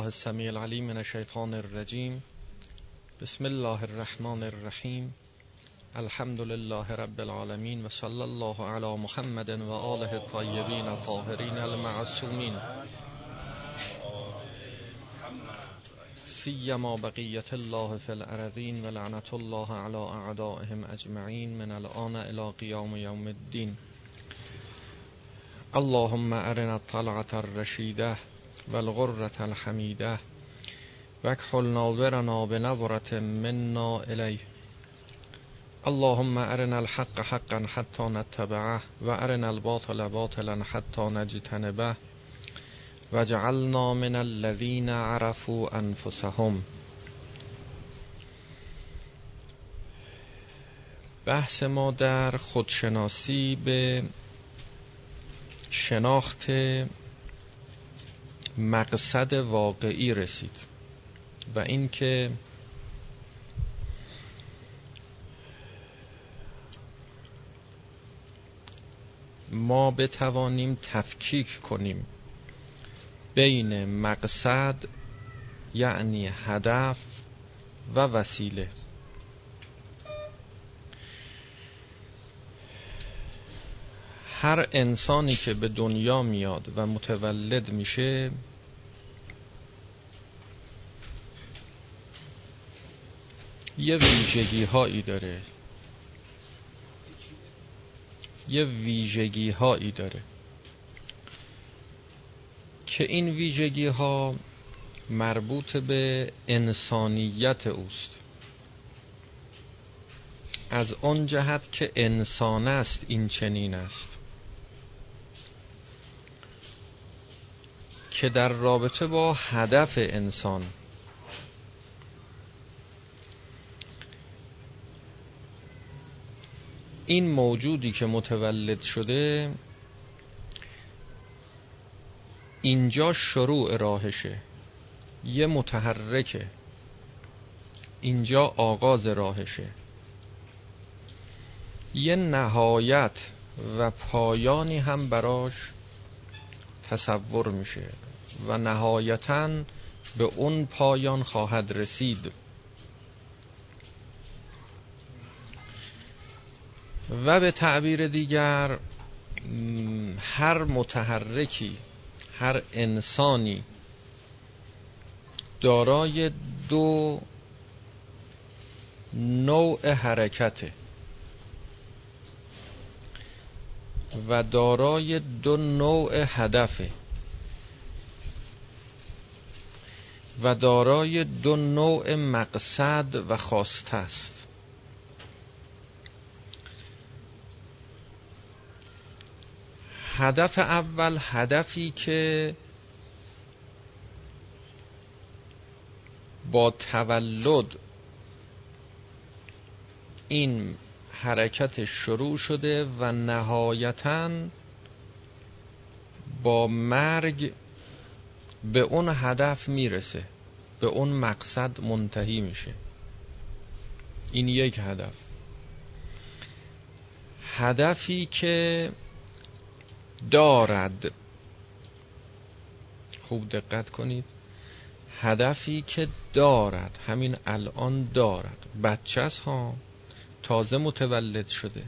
بالله السميع العليم من الشيطان الرجيم. بسم الله الرحمن الرحيم. الحمد لله رب العالمين وصلى الله على محمد وآله الطيبين الطاهرين المعصومين سيما بقية الله في الأرضين ولعنة الله على أعدائهم أجمعين من الآن إلى قيام يوم الدين اللهم أرنا الطلعة الرشيدة والغرة الحميدة. واكحل ناظرنا بنظرة منا إليه. اللهم أرنا الحق حقا حتى نتبعه وأرنا الباطل باطلا حتى نجتنبه وجعلنا من الذين عرفوا أنفسهم. بحث ما در خودشناسی به شناخت مقصد واقعی رسید و اینکه ما بتوانیم تفکیک کنیم بین مقصد یعنی هدف و وسیله. هر انسانی که به دنیا میاد و متولد میشه یه ویژگی هایی داره. یه ویژگی هایی داره. که این ویژگی ها مربوط به انسانیت اوست. از آن جهت که انسان است این چنین است. که در رابطه با هدف انسان این موجودی که متولد شده اینجا شروع راهشه. یه متحرکه. اینجا آغاز راهشه. یه نهایت و پایانی هم براش تصور میشه و نهایتا به اون پایان خواهد رسید. و به تعبیر دیگر هر متحرکی هر انسانی دارای دو نوع حرکته و دارای دو نوع هدفه و دارای دو نوع مقصد و خواسته است. هدف اول هدفی که با تولد این حرکت شروع شده و نهایتا با مرگ به اون هدف می‌رسه به اون مقصد منتهی میشه. این یک هدف. هدفی که دارد. خوب دقت کنید. هدفی که دارد همین الان دارد. بچه ها تازه متولد شده.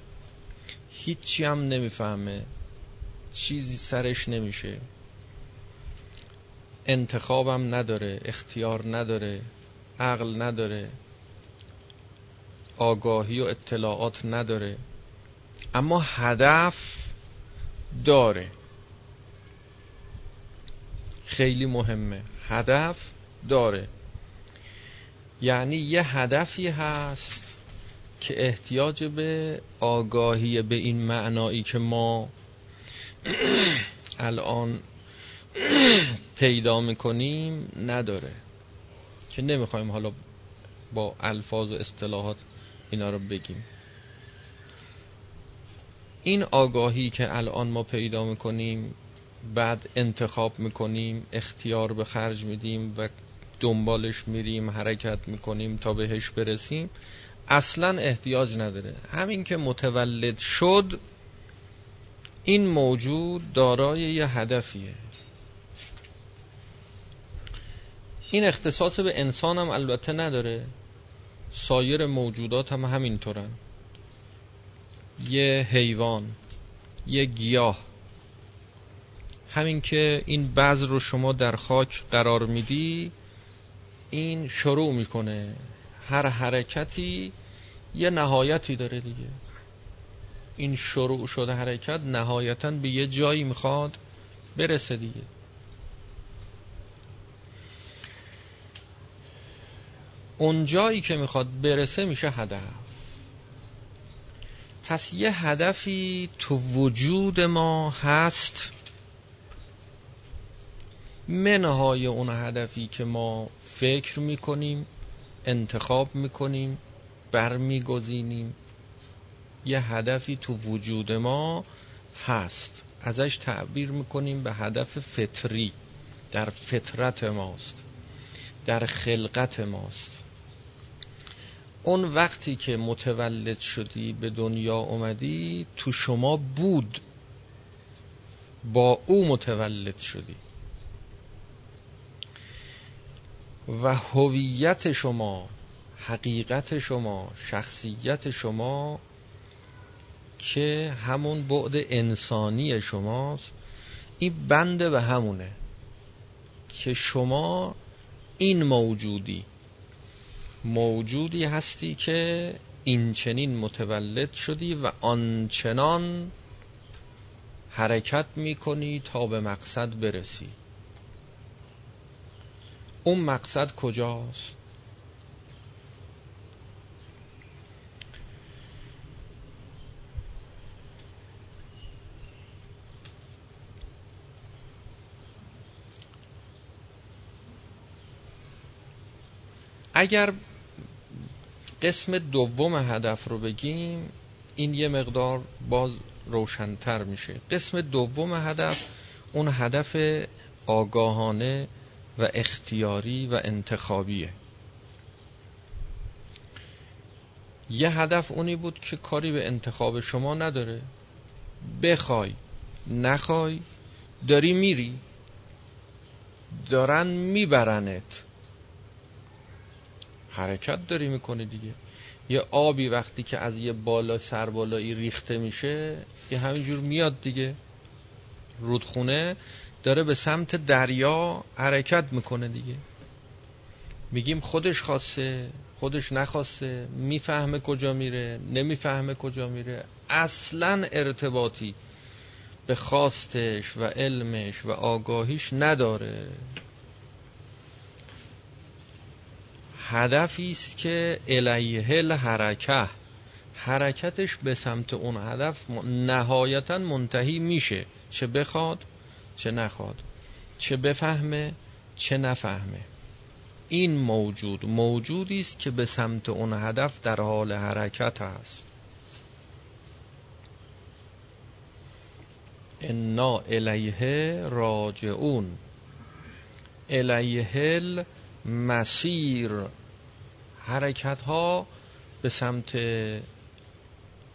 هیچی هم نمی‌فهمه. چیزی سرش نمیشه. انتخابم نداره اختیار نداره عقل نداره آگاهی و اطلاعات نداره. اما هدف داره. خیلی مهمه. هدف داره. یعنی یه هدفی هست که احتیاج به آگاهی به این معنایی که ما الان پیدا می‌کنیم نداره. که نمی‌خوایم حالا با الفاظ و اصطلاحات اینا رو بگیم. این آگاهی که الان ما پیدا می‌کنیم بعد انتخاب می‌کنیم اختیار به خرج میدیم و دنبالش میریم حرکت می‌کنیم تا بهش برسیم اصلا احتیاج نداره. همین که متولد شد این موجود دارای یه هدفیه. این اختصاص به انسان هم البته نداره سایر موجودات هم همینطورن. یه حیوان یه گیاه. همین که این بعض رو شما در خاک قرار میدی این شروع می‌کنه. هر حرکتی یه نهایتی داره دیگه. این شروع شده حرکت نهایتا به یه جایی می‌خواد برسه دیگه. اون جایی که می‌خواد برسه میشه هدف. پس یه هدفی تو وجود ما هست. منهای اون هدفی که ما فکر می‌کنیم انتخاب می‌کنیم برمیگزینیم یه هدفی تو وجود ما هست. ازش تعبیر می‌کنیم به هدف فطری در فطرت ماست در خلقت ماست. اون وقتی که متولد شدی به دنیا اومدی تو شما بود با او متولد شدی. و هویت شما حقیقت شما شخصیت شما که همون بعد انسانی شماست این بنده به همونه که شما این موجودی. موجودی هستی که این چنین متولد شدی و آنچنان حرکت می‌کنی تا به مقصد برسی. اون مقصد کجاست؟ اگر قسم دوم هدف رو بگیم این یه مقدار باز روشنتر میشه. قسم دوم هدف اون هدف آگاهانه و اختیاری و انتخابیه. یه هدف اونی بود که کاری به انتخاب شما نداره. بخوای نخوای داری میری دارن میبرنت. حرکت داری می‌کنه دیگه. یه آبی وقتی که از یه بالا سربالایی ریخته میشه یه همینجور میاد دیگه. رودخونه داره به سمت دریا حرکت می‌کنه دیگه. میگیم خودش خواسته خودش نخواسته می‌فهمه کجا میره نمی‌فهمه کجا میره. اصلا ارتباطی به خواستش و علمش و آگاهیش نداره. هدفی است که الیه الحرکه حرکتش به سمت اون هدف نهایتا منتهی میشه. چه بخواد چه نخواد. چه بفهمه چه نفهمه. این موجود موجودی است که به سمت اون هدف در حال حرکت است انا الیه راجعون. الیه المسیر. حرکت ها به سمت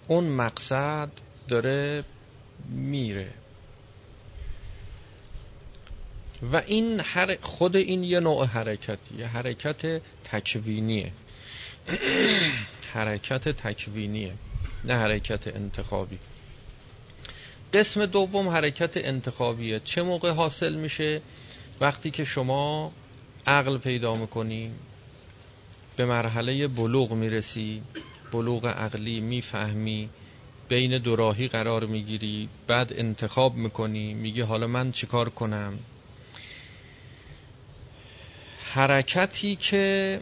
اون مقصد داره میره. و این خود این یه نوع حرکتیه حرکت تکوینیه. حرکت تکوینیه نه حرکت انتخابی. قسم دوم حرکت انتخابیه. چه موقع حاصل میشه؟ وقتی که شما عقل پیدا می‌کنی به مرحله بلوغ می‌رسی بلوغ عقلی می‌فهمی بین دوراهی قرار می‌گیری بعد انتخاب می‌کنی میگی حالا من چیکار کنم؟ حرکتی که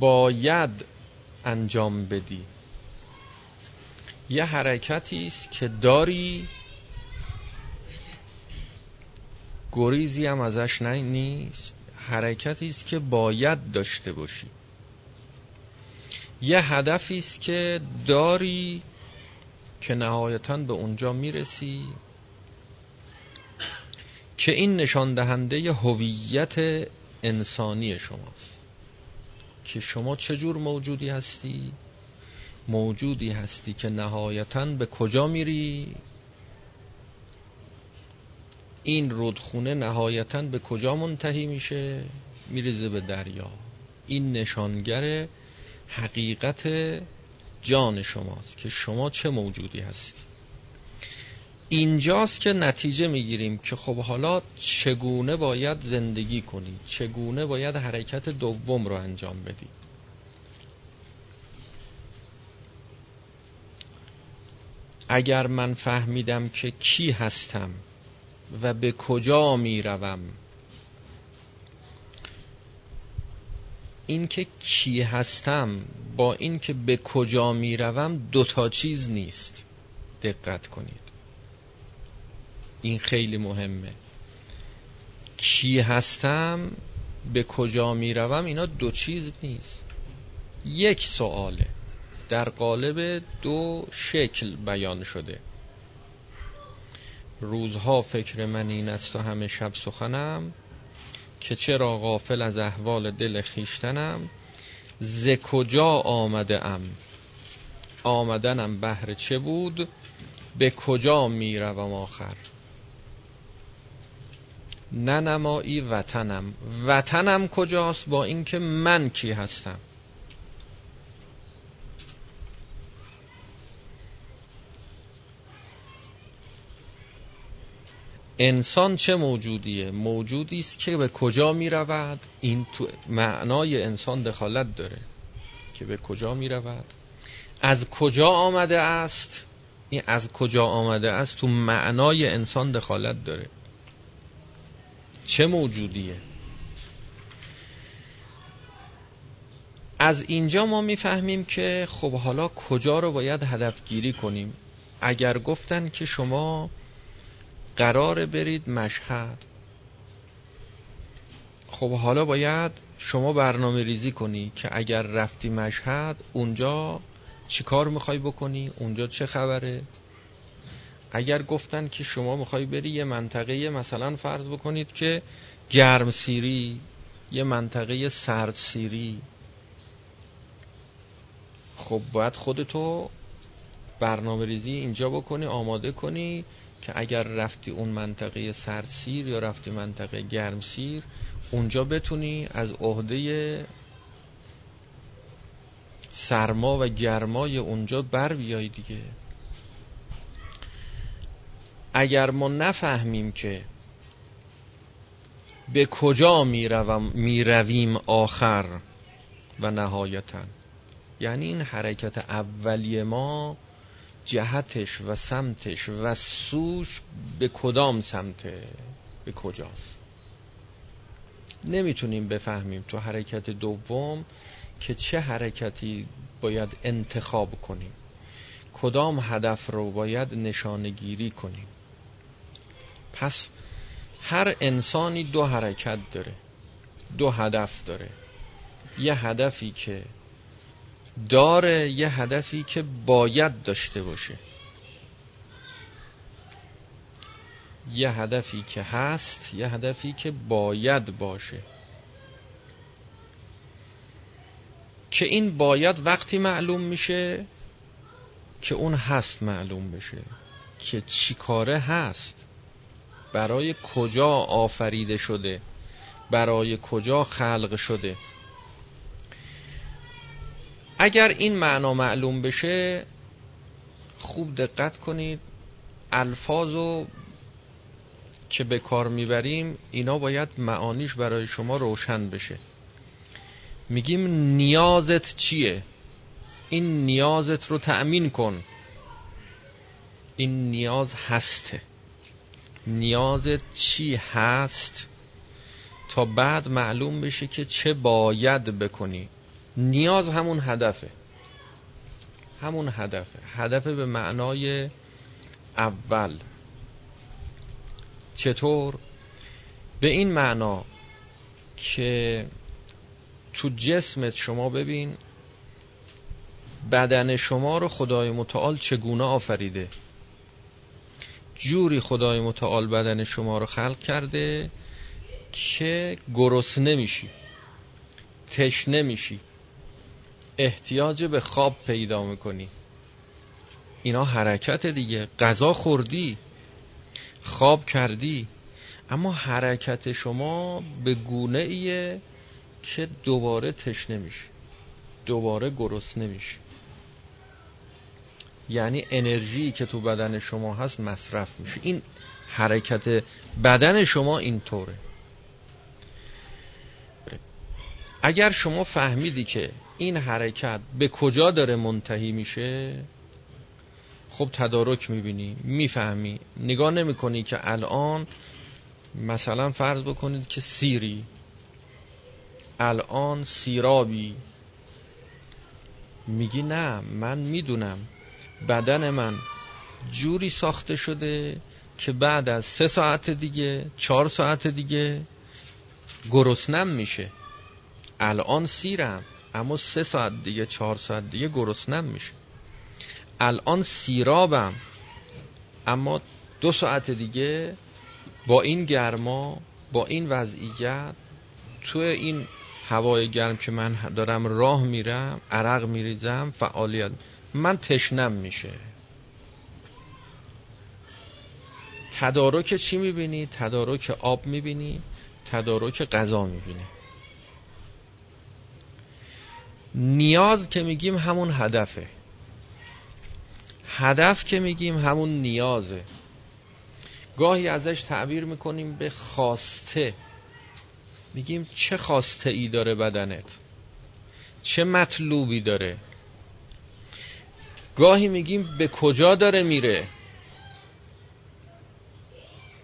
باید انجام بدی. یه حرکتی است که داری گریزی هم ازش نیست. حرکتی است که باید داشته باشی. یه هدفی است که داری که نهایتا به اونجا می‌رسی که این نشان دهنده هویت انسانی شماست. که شما چجور موجودی هستی؟ موجودی هستی که نهایتا به کجا میری؟ این رودخونه نهایتا به کجا منتهی میشه؟ میریزه به دریا. این نشانگر حقیقت جان شماست که شما چه موجودی هستی. اینجاست که نتیجه می‌گیریم که خب حالا چگونه باید زندگی کنی؟ چگونه باید حرکت دوم رو انجام بدی؟ اگر من فهمیدم که کی هستم و به کجا می‌روم اینکه کی هستم با اینکه به کجا می‌روم دوتا چیز نیست. دقت کنید. این خیلی مهمه. کی هستم به کجا می‌روم اینا دو چیز نیست. یک سواله. در قالب دو شکل بیان شده. روزها فکر من این است و همه شب سخنم که چرا غافل از احوال دل خیشتنم ز کجا آمده ام آمدنم بهر چه بود؟ به کجا می‌روم آخر؟ ننمایی وطنم. وطنم کجاست با اینکه من کی هستم؟ انسان چه موجودیه؟ موجودی است که به کجا می رود این تو معنای انسان دخالت داره که به کجا می رود از کجا آمده است؟ این از کجا آمده است تو معنای انسان دخالت داره. چه موجودیه؟ از اینجا ما می‌فهمیم که خب حالا کجا رو باید هدف گیری کنیم؟ اگر گفتن که شما قرار برید مشهد. خب حالا باید شما برنامه ریزی کنی که اگر رفتی مشهد اونجا چی کار می‌خوای بکنی؟ اونجا چه خبره؟ اگر گفتن که شما می‌خوای بری یه منطقه مثلا فرض بکنید که گرم سیری یه منطقه سرد سیری. خب باید خودتو برنامه ریزی اینجا بکنی آماده کنی که اگر رفتی اون منطقه سردسیر یا رفتی منطقه گرمسیر اونجا بتونی از عهده سرما و گرمای اونجا بر بیای دیگه. اگر ما نفهمیم که به کجا می‌رویم آخر و نهایتا یعنی این حرکت اولی ما جهتش و سمتش و سوش به کدام سمته به کجاست؟ نمی‌تونیم بفهمیم تو حرکت دوم که چه حرکتی باید انتخاب کنیم. کدام هدف رو باید نشانگیری کنیم. پس هر انسانی دو حرکت داره دو هدف داره. یه هدفی که داره یه هدفی که باید داشته باشه. یه هدفی که هست یه هدفی که باید باشه. که این باید وقتی معلوم میشه که اون هست معلوم بشه. که چی کاره هست. برای کجا آفریده شده؟ برای کجا خلق شده؟ اگر این معنا معلوم بشه خوب دقت کنید. الفاظو که به کار می‌بریم اینا باید معانیش برای شما روشن بشه. میگیم نیازت چیه؟ این نیازت رو تأمین کن. این نیاز هسته. نیازت چی هست؟ تا بعد معلوم بشه که چه باید بکنی. نیاز همون هدفه. همون هدفه. هدف به معنای اول. چطور؟ به این معنا که تو جسمت شما ببین بدن شما رو خدای متعال چگونه آفریده. جوری خدای متعال بدن شما رو خلق کرده که گرس نمیشی تشنه میشی. احتیاج به خواب پیدا می‌کنی. اینا حرکت دیگه. غذا خوردی خواب کردی. اما حرکت شما به گونه ایه که دوباره تشنه میشه. دوباره گرسنه میشه. یعنی انرژی که تو بدن شما هست مصرف میشه. این حرکت بدن شما اینطوره. اگر شما فهمیدی که این حرکت به کجا داره منتهی میشه؟ خب تدارک می‌بینی می‌فهمی. نگاه نمی‌کنی که الان مثلا فرض بکنید که سیری. الان سیرابی. میگی نه من می‌دونم. بدن من جوری ساخته شده که بعد از سه ساعت دیگه چهار ساعت دیگه گرسنم میشه. الان سیرم. اما سه ساعت دیگه چهار ساعت دیگه گرسنم میشه. الان سیرابم اما دو ساعت دیگه با این گرما با این وضعیت تو این هوای گرم که من دارم راه میرم عرق میریزم فعالیت من تشنم میشه. تدارک چی می‌بینی؟ تدارک آب می‌بینی تدارک غذا می‌بینی. نیاز که میگیم همون هدفه. هدف که میگیم همون نیازه. گاهی ازش تعبیر می‌کنیم به خواسته. میگیم چه خواسته ای داره بدنت؟ چه مطلوبی داره؟ گاهی میگیم به کجا داره میره؟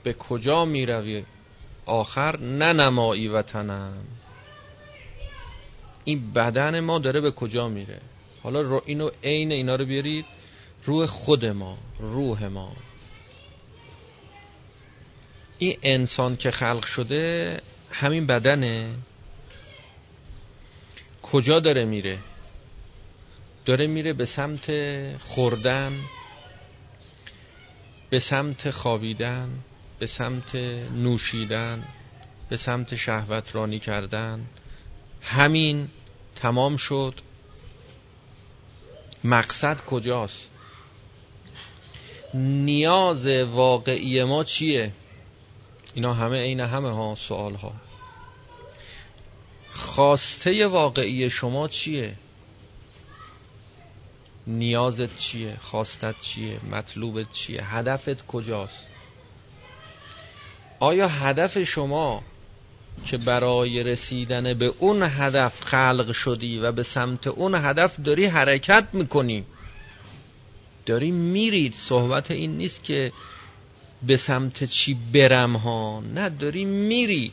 به کجا می‌روی؟ آخر نه نمایی وطنم. این بدن ما داره به کجا میره؟ حالا رو اینو عین اینا رو بیارید. روح خود ما روح ما. این انسان که خلق شده همین بدنه. کجا داره میره؟ داره میره به سمت خوردن به سمت خوابیدن به سمت نوشیدن به سمت شهوت رانی کردن. همین تمام شد. مقصد کجاست؟ نیاز واقعی ما چیه؟ اینا همه عین همه ها سوال ها. خواسته واقعی شما چیه؟ نیازت چیه؟ خواستت چیه؟ مطلوبت چیه؟ هدفت کجاست؟ آیا هدف شما که برای رسیدن به اون هدف خلق شدی و به سمت اون هدف داری حرکت می‌کنی. داری میرید صحبت این نیست که به سمت چی برم ها. نه داری میری.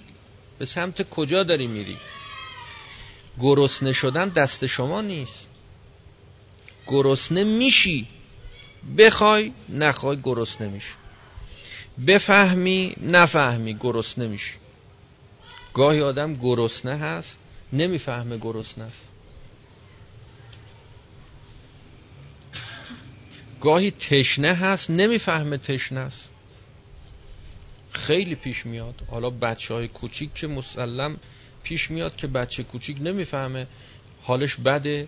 به سمت کجا داری میری؟ گرسنه شدن دست شما نیست. گرسنه میشی. بخوای نخوای گرسنه میشی. بفهمی نفهمی گرسنه میشی. گاهی آدم گرسنه هست نمی‌فهمه گرسنه است. گاهی تشنه هست نمی‌فهمه تشنه است. خیلی پیش میاد. حالا بچه های کوچیک که مسلم پیش میاد که بچه کوچیک نمی‌فهمه. حالش بده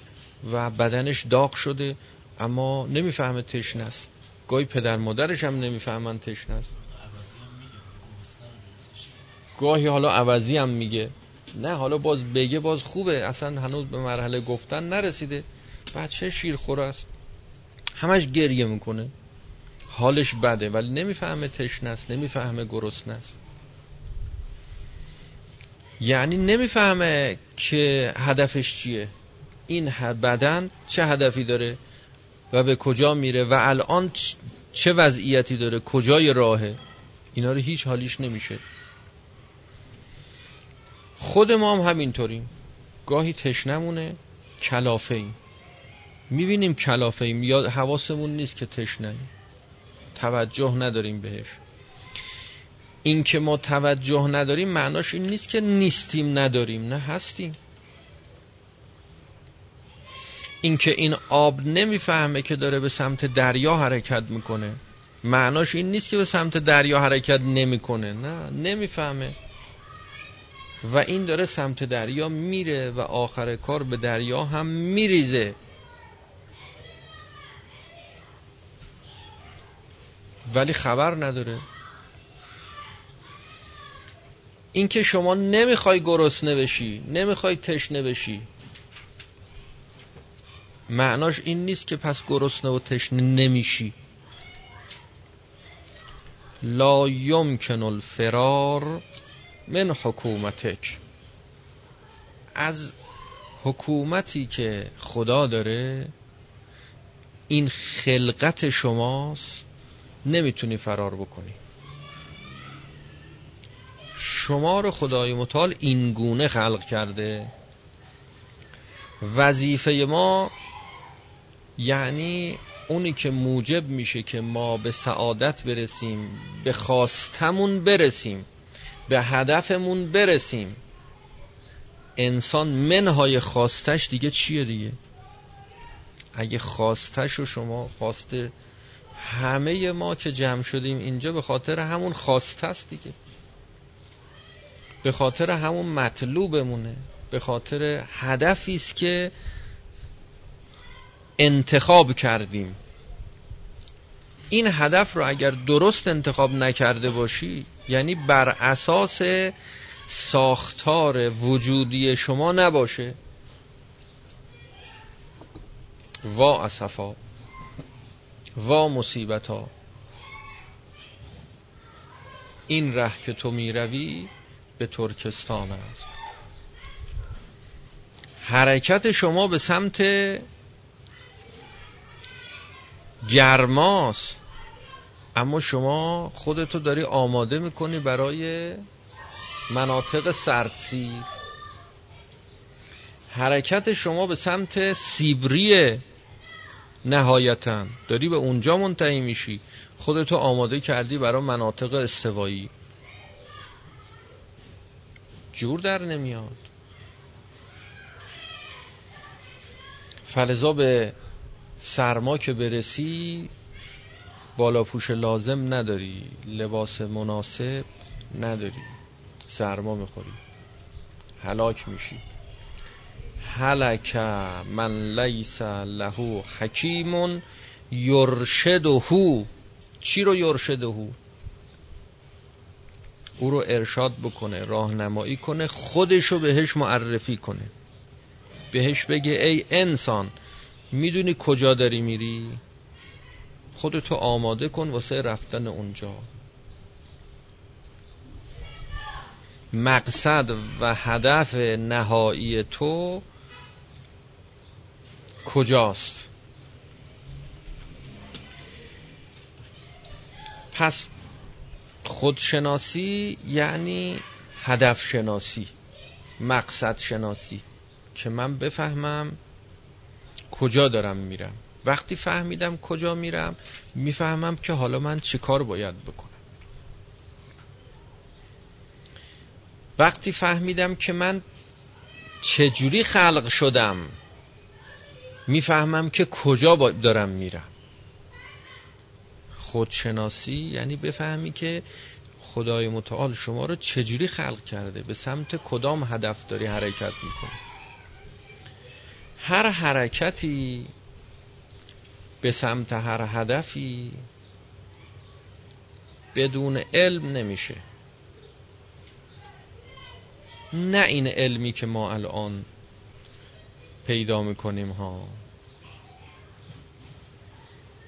و بدنش داغ شده اما نمی‌فهمه تشنه است. گاهی پدر مادرش هم نمی‌فهمن تشنه است. گاهی حالا عوضی هم میگه. نه حالا باز بگه باز خوبه. اصلا هنوز به مرحله گفتن نرسیده. بچه شیرخور است. همش گریه می‌کنه. حالش بده ولی نمی‌فهمه تشنه است نمی‌فهمه گرسنه است. یعنی نمی‌فهمه که هدفش چیه. این بدن چه هدفی داره و به کجا میره و الان چه وضعیتی داره کجای راهه. اینا رو هیچ حالیش نمیشه. خود ما هم همینطوریم. گاهی تشنمونه کلافه ایم می‌بینیم کلافه ایم یا حواسمون نیست که تشنه توجه نداریم بهش. این که ما توجه نداریم معناش این نیست که نیستیم نداریم. نه هستیم. اینکه این آب نمی‌فهمه که داره به سمت دریا حرکت می‌کنه معناش این نیست که به سمت دریا حرکت نمی‌کنه. نه نمی‌فهمه. و این داره سمت دریا میره و آخر کار به دریا هم میریزه. ولی خبر نداره. اینکه شما نمی‌خوای گرسنه بشی نمی‌خوای تشنه بشی. معناش این نیست که پس گرسنه و تشنه نمیشی. لا یمکن الفرار من حکومتک. از حکومتی که خدا داره این خلقت شماست نمی‌تونی فرار بکنی. شما رو خدای متعال این گونه خلق کرده. وظیفه ما یعنی اونی که موجب میشه که ما به سعادت برسیم به خواستمون برسیم. به هدفمون برسیم. انسان منهای خواستش دیگه چیه دیگه؟ اگه خواستش رو شما خواسته همه ما که جمع شدیم اینجا به خاطر همون خواسته است دیگه. به خاطر همون مطلوبمونه. به خاطر هدفی است که انتخاب کردیم. این هدف رو اگر درست انتخاب نکرده باشی یعنی بر اساس ساختار وجودی شما نباشه. وا اسفا وا مصیبت ها این ره که تو می‌روی به ترکستان است. حرکت شما به سمت گرماست. اما شما خودتو داری آماده می‌کنی برای مناطق سردسی. حرکت شما به سمت سیبریه نهایتا. داری به اونجا منتهی میشی. خودتو آماده کردی برای مناطق استوایی. جور در نمیاد. فلزا به سرما که برسی بالا پوش لازم نداری لباس مناسب نداری. سرما می‌خوری. هلاک میشی. هلک من لیس له حکیم یرشده چی رو یرشده او رو ارشاد بکنه راهنمایی کنه خودشو بهش معرفی کنه. بهش بگه ای انسان می‌دونی کجا داری میری؟ خودتو آماده کن واسه رفتن اونجا. مقصد و هدف نهایی تو کجاست؟ پس خودشناسی یعنی هدف شناسی مقصد شناسی که من بفهمم کجا دارم میرم. وقتی فهمیدم کجا میرم می‌فهمم که حالا من چی کار باید بکنم. وقتی فهمیدم که من چجوری خلق شدم می‌فهمم که کجا دارم میرم. خودشناسی یعنی بفهمی که خدای متعال شما رو چجوری خلق کرده به سمت کدام هدف داری حرکت می‌کنی. هر حرکتی به سمت هر هدفی. بدون علم نمیشه. نه این علمی که ما الان پیدا می‌کنیم ها.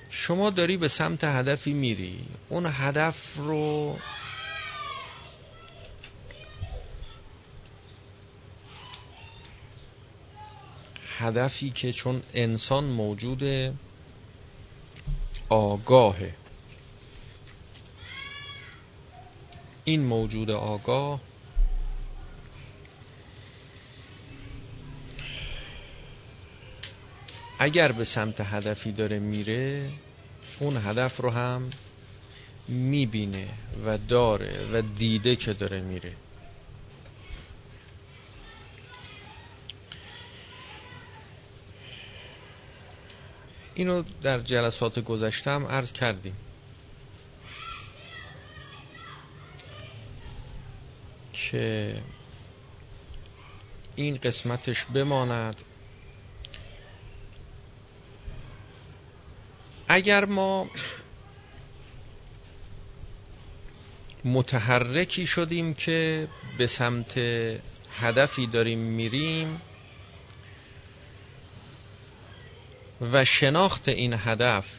شما داری به سمت هدفی میری. اون هدف رو هدفی که چون انسان موجود آگاهه این موجود آگاه. اگر به سمت هدفی داره میره اون هدف رو هم می‌بینه و داره و دیده که داره میره. اینو در جلسات گذشتم عرض کردیم. که این قسمتش بماند. اگر ما متحرکی شدیم که به سمت هدفی داریم میریم و شناخت این هدف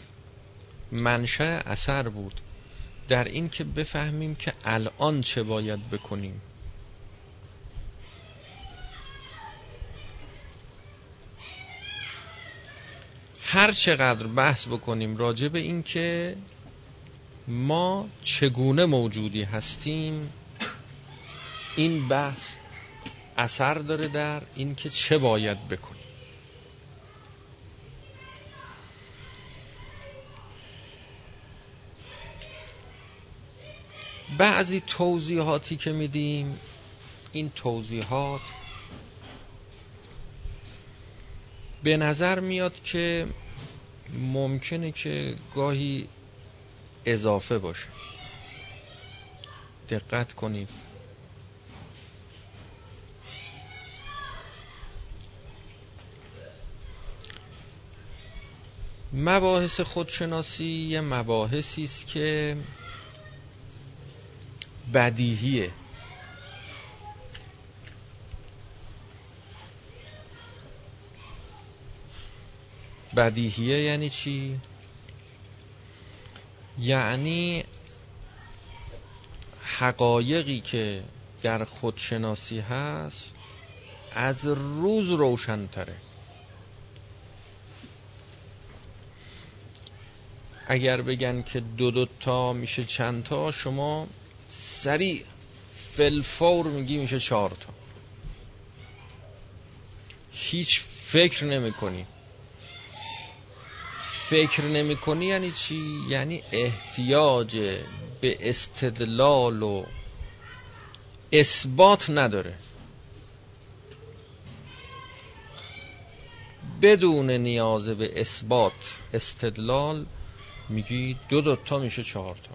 منشأ اثر بود در این که بفهمیم که الان چه باید بکنیم. هر چقدر بحث بکنیم راجع به این که ما چگونه موجودی هستیم این بحث اثر داره در این که چه باید بکنیم. بعضی توضیحاتی که میدیم این توضیحات به نظر میاد که ممکنه که گاهی اضافه باشه. دقت کنید مباحث خودشناسی یه مباحثی است که بدیهیه بدیهیه یعنی چی؟ یعنی حقایقی که در خودشناسی هست از روز روشنتره اگر بگن که دو دو تا میشه چند تا شما سریع. فلفور میگی میشه چهار تا. هیچ فکر نمی کنی فکر نمی کنی یعنی چی؟ یعنی احتیاج به استدلال و اثبات نداره. بدون نیاز به اثبات استدلال میگی دو دوتا میشه چهار تا.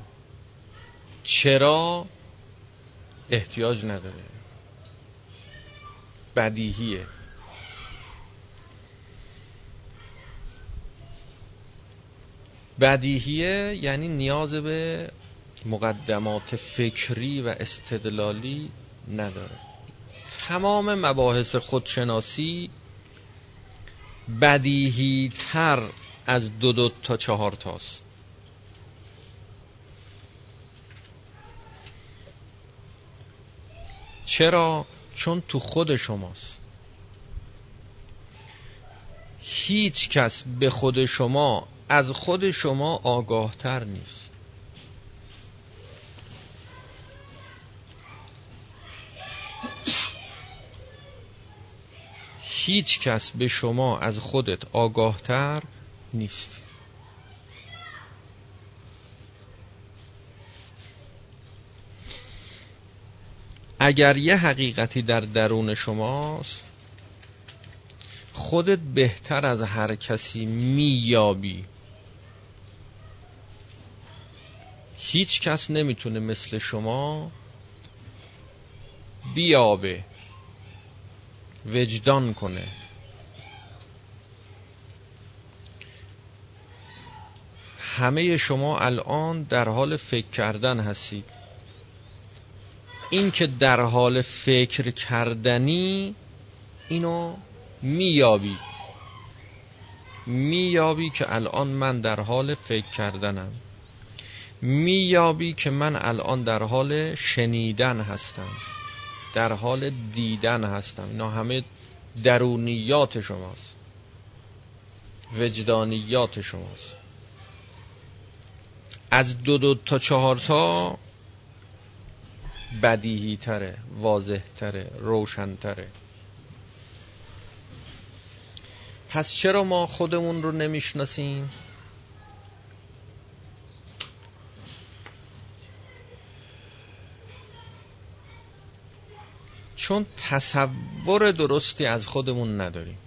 چرا؟ احتیاج نداره. بدیهیه. بدیهیه یعنی نیاز به مقدمات فکری و استدلالی نداره. تمام مباحث خودشناسی بدیهی تر از دو دو تا چهار تاست. چرا؟ چون تو خود شماست. هیچ کس به خود شما از خود شما آگاه تر نیست. هیچ کس به شما از خودت آگاه تر نیست. اگر یه حقیقتی در درون شماست خودت بهتر از هر کسی میابی هیچ کس نمی‌تونه مثل شما بیابه وجدان کنه. همه شما الان در حال فکر کردن هستید. این که در حال فکر کردنی اینو میابی میابی که الان من در حال فکر کردنم. میابی که من الان در حال شنیدن هستم. در حال دیدن هستم. اینا همه درونیات شماست. وجدانیات شماست. از دو دو تا چهار تا بدیهی تره واضح تره روشن تره پس چرا ما خودمون رو نمی‌شناسیم؟ چون تصور درستی از خودمون نداریم.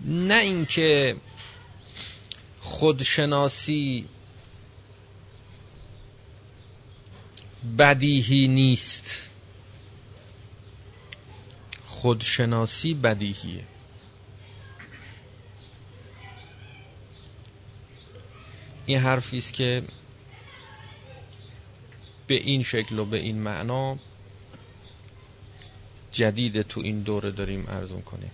نه اینکه خودشناسی بدیهی نیست. خودشناسی بدیهیه. این حرفی است که به این شکل و به این معنا جدید تو این دوره داریم ارزون کنیم.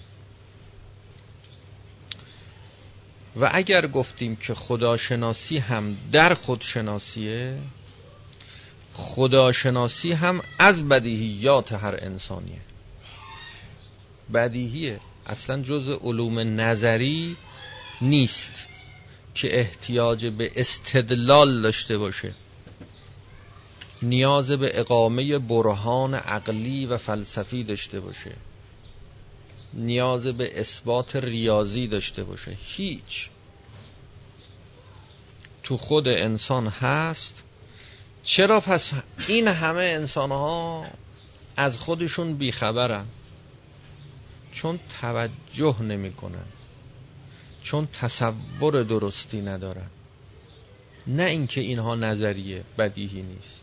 و اگر گفتیم که خداشناسی هم در خودشناسیه خداشناسی هم از بدیهیات هر انسانیه. بدیهیه. اصلا جز علوم نظری نیست که احتیاج به استدلال داشته باشه. نیاز به اقامه برهان عقلی و فلسفی داشته باشه. نیاز به اثبات ریاضی داشته باشه. هیچ. تو خود انسان هست چرا پس این همه انسان ها از خودشون بیخبرن؟ چون توجه نمی‌کنن. چون تصور درستی ندارن. نه اینکه اینها نظریه بدیهی نیست.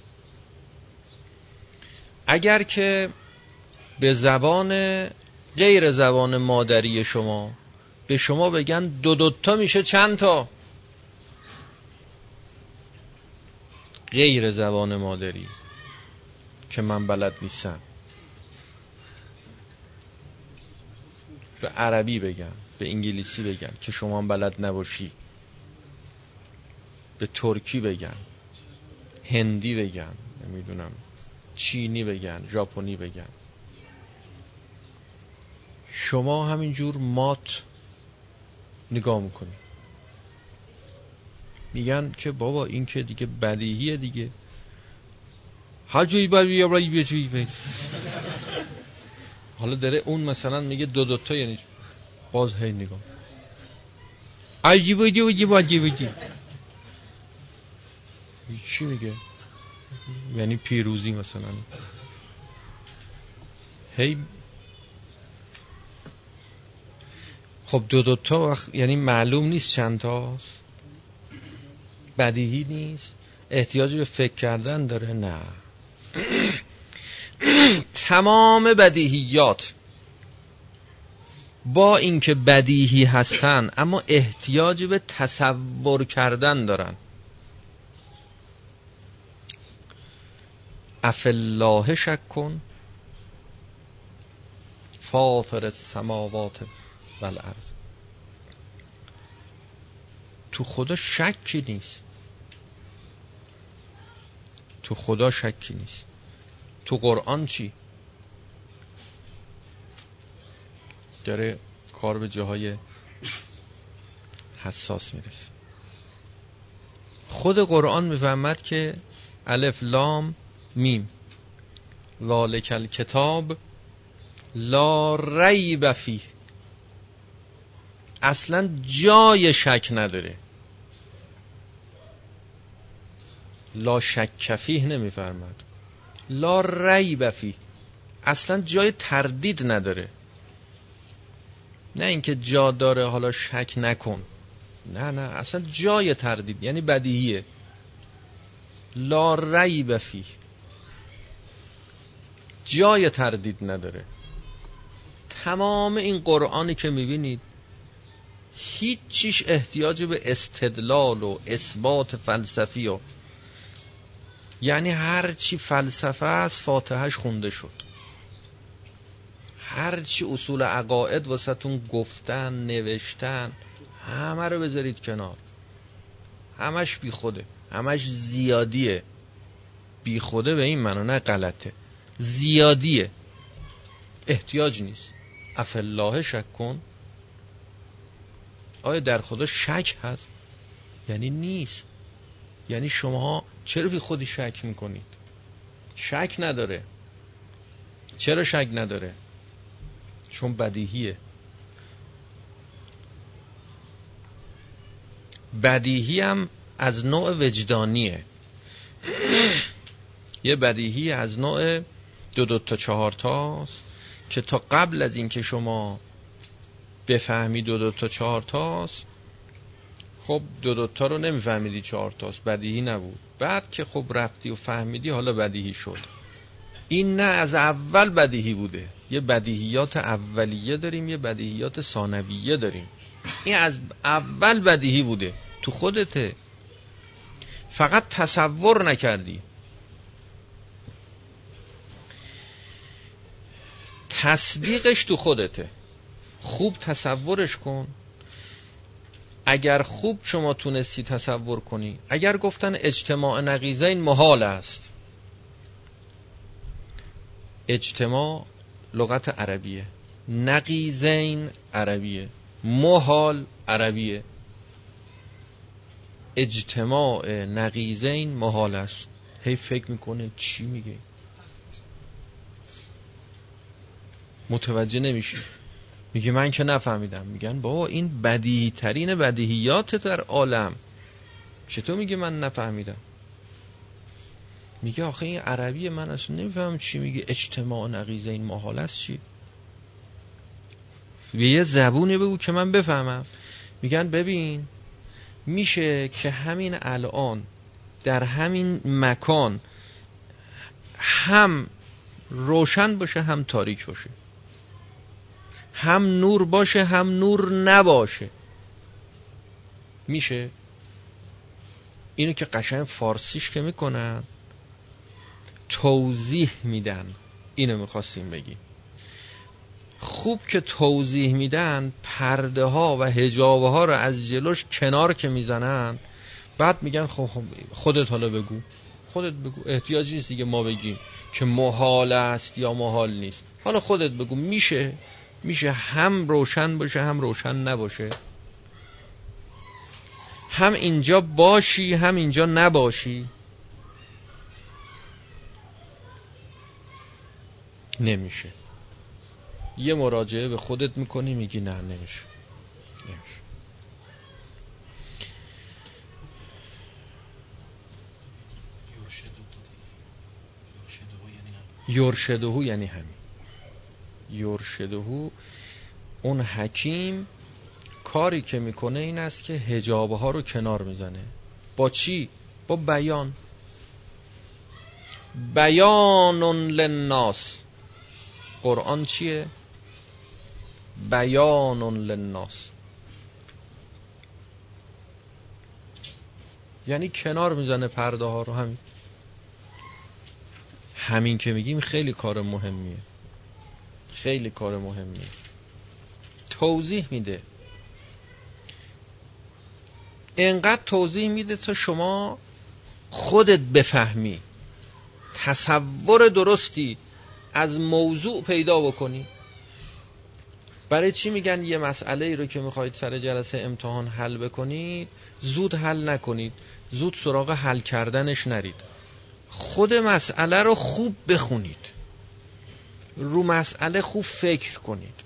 اگر که به زبان غیر زبان مادری شما به شما بگن دو دوتا میشه چند تا. غیر زبان مادری که من بلد نیستم. به عربی بگم به انگلیسی بگم که شما بلد نباشی. به ترکی بگم هندی بگم نمی‌دونم چینی بگن ژاپنی بگن شما همینجور مات نگاه می‌کنی میگن که بابا این که دیگه بدیهیه دیگه. حالا داره اون مثلا میگه دو دوتا یعنی باز هی نگاه. عجیب عجیب عجیب عجیب چی میگه؟ یعنی پیروزی مثلا. هی خب دو دو تا وقت یعنی معلوم نیست چند تاست بدیهی نیست؟ احتیاج به فکر کردن داره؟ نه. تمام بدیهیات با اینکه بدیهی هستن اما احتیاج به تصور کردن دارن. افالله شک کن فاطر السماوات والارض. تو خدا شکی نیست. تو خدا شکی نیست. تو قرآن چی؟ داره کار به جاهای حساس می‌رسه. خود قرآن می‌فهمد که الف لام میم. ذالک الکتاب لا ریب فیه. اصلا جای شک نداره. لا شک کفیه نمیفرماد. لا ریب فیه. اصلا جای تردید نداره. نه اینکه جا داره حالا شک نکن. نه نه اصلا جای تردید یعنی بدیهیه. لا ریب فیه. جای تردید نداره. تمام این قرآنی که می‌بینید هیچ چیش احتیاج به استدلال و اثبات فلسفی و یعنی هر چی فلسفه است فاتحش خونده شد. هر چی اصول عقاید واسهتون گفتن نوشتن همه رو بذارید کنار. همش بی خوده همش زیادیه. بی خوده به این منو نه غلطه. زیادیه. احتیاج نیست. افالله شک کن. آیا در خدا شک هست؟ یعنی نیست. یعنی شما چرا بی خودی شک می‌کنید؟ شک نداره. چرا شک نداره؟ چون بدیهیه. بدیهی هم از نوع وجدانیه. یه بدیهی از نوع دو دو تا چهار تاست که تا قبل از اینکه شما بفهمی دو دو تا چهار تاست خب دو دو تا رو نمیفهمیدی چهار تاست بدیهی نبود. بعد که خب رفتی و فهمیدی حالا بدیهی شد. این نه از اول بدیهی بوده. یه بدیهیات اولیه داریم یه بدیهیات ثانویه داریم. این از اول بدیهی بوده. تو خودته. فقط تصور نکردی. تصدیقش تو خودته. خوب تصورش کن. اگر خوب شما تونستی تصور کنی اگر گفتن اجتماع نقیزین محال است. اجتماع لغت عربیه. نقیزین عربیه. محال عربیه. اجتماع نقیزین محال است. هی فکر می‌کنه چی میگه؟ متوجه نمیشی. میگه من که نفهمیدم. میگن بابا این بدیهی ترین بدیهیات در عالم. چطور میگه من نفهمیدم؟ میگه آخه این عربی من اصلا نمیفهم چی میگه. اجتماع نقیزه این محال است چی؟ به یه زبونی بگو که من بفهمم. میگن ببین میشه که همین الان در همین مکان هم روشن باشه هم تاریک باشه. هم نور باشه هم نور نباشه. میشه؟ اینو که قشنگ فارسیش که می‌کنن توضیح میدن. اینو می‌خواستیم بگیم. خوب که توضیح میدن پرده ها و هجابه ها رو از جلوش کنار که می‌زنن. بعد میگن خب, خب، خودت حالا بگو. خودت بگو. احتیاجی نیست دیگه ما بگیم که محال است یا محال نیست. حالا خودت بگو. میشه؟ میشه هم روشن باشه هم روشن نباشه. هم اینجا باشی هم اینجا نباشی. نمیشه. یه مراجعه به خودت می‌کنی میگی نه نمیشه. نمیشه. یورشدهو یعنی همین. یورشدهو اون حکیم کاری که می‌کنه این است که هجابه ها رو کنار می‌زنه. با چی؟ با بیان. بیان للناس. قرآن چیه؟ بیان للناس. یعنی کنار می‌زنه پرده ها رو. همین. همین که میگیم خیلی کار مهمیه. خیلی کار مهمیه. توضیح میده. انقدر توضیح میده تا شما خودت بفهمی. تصور درستی از موضوع پیدا بکنی. برای چی میگن یه مسئله ای رو که می‌خواید سر جلسه امتحان حل بکنید زود حل نکنید زود سراغ حل کردنش نرید. خود مسئله رو خوب بخونید. رو مسئله خوب فکر کنید.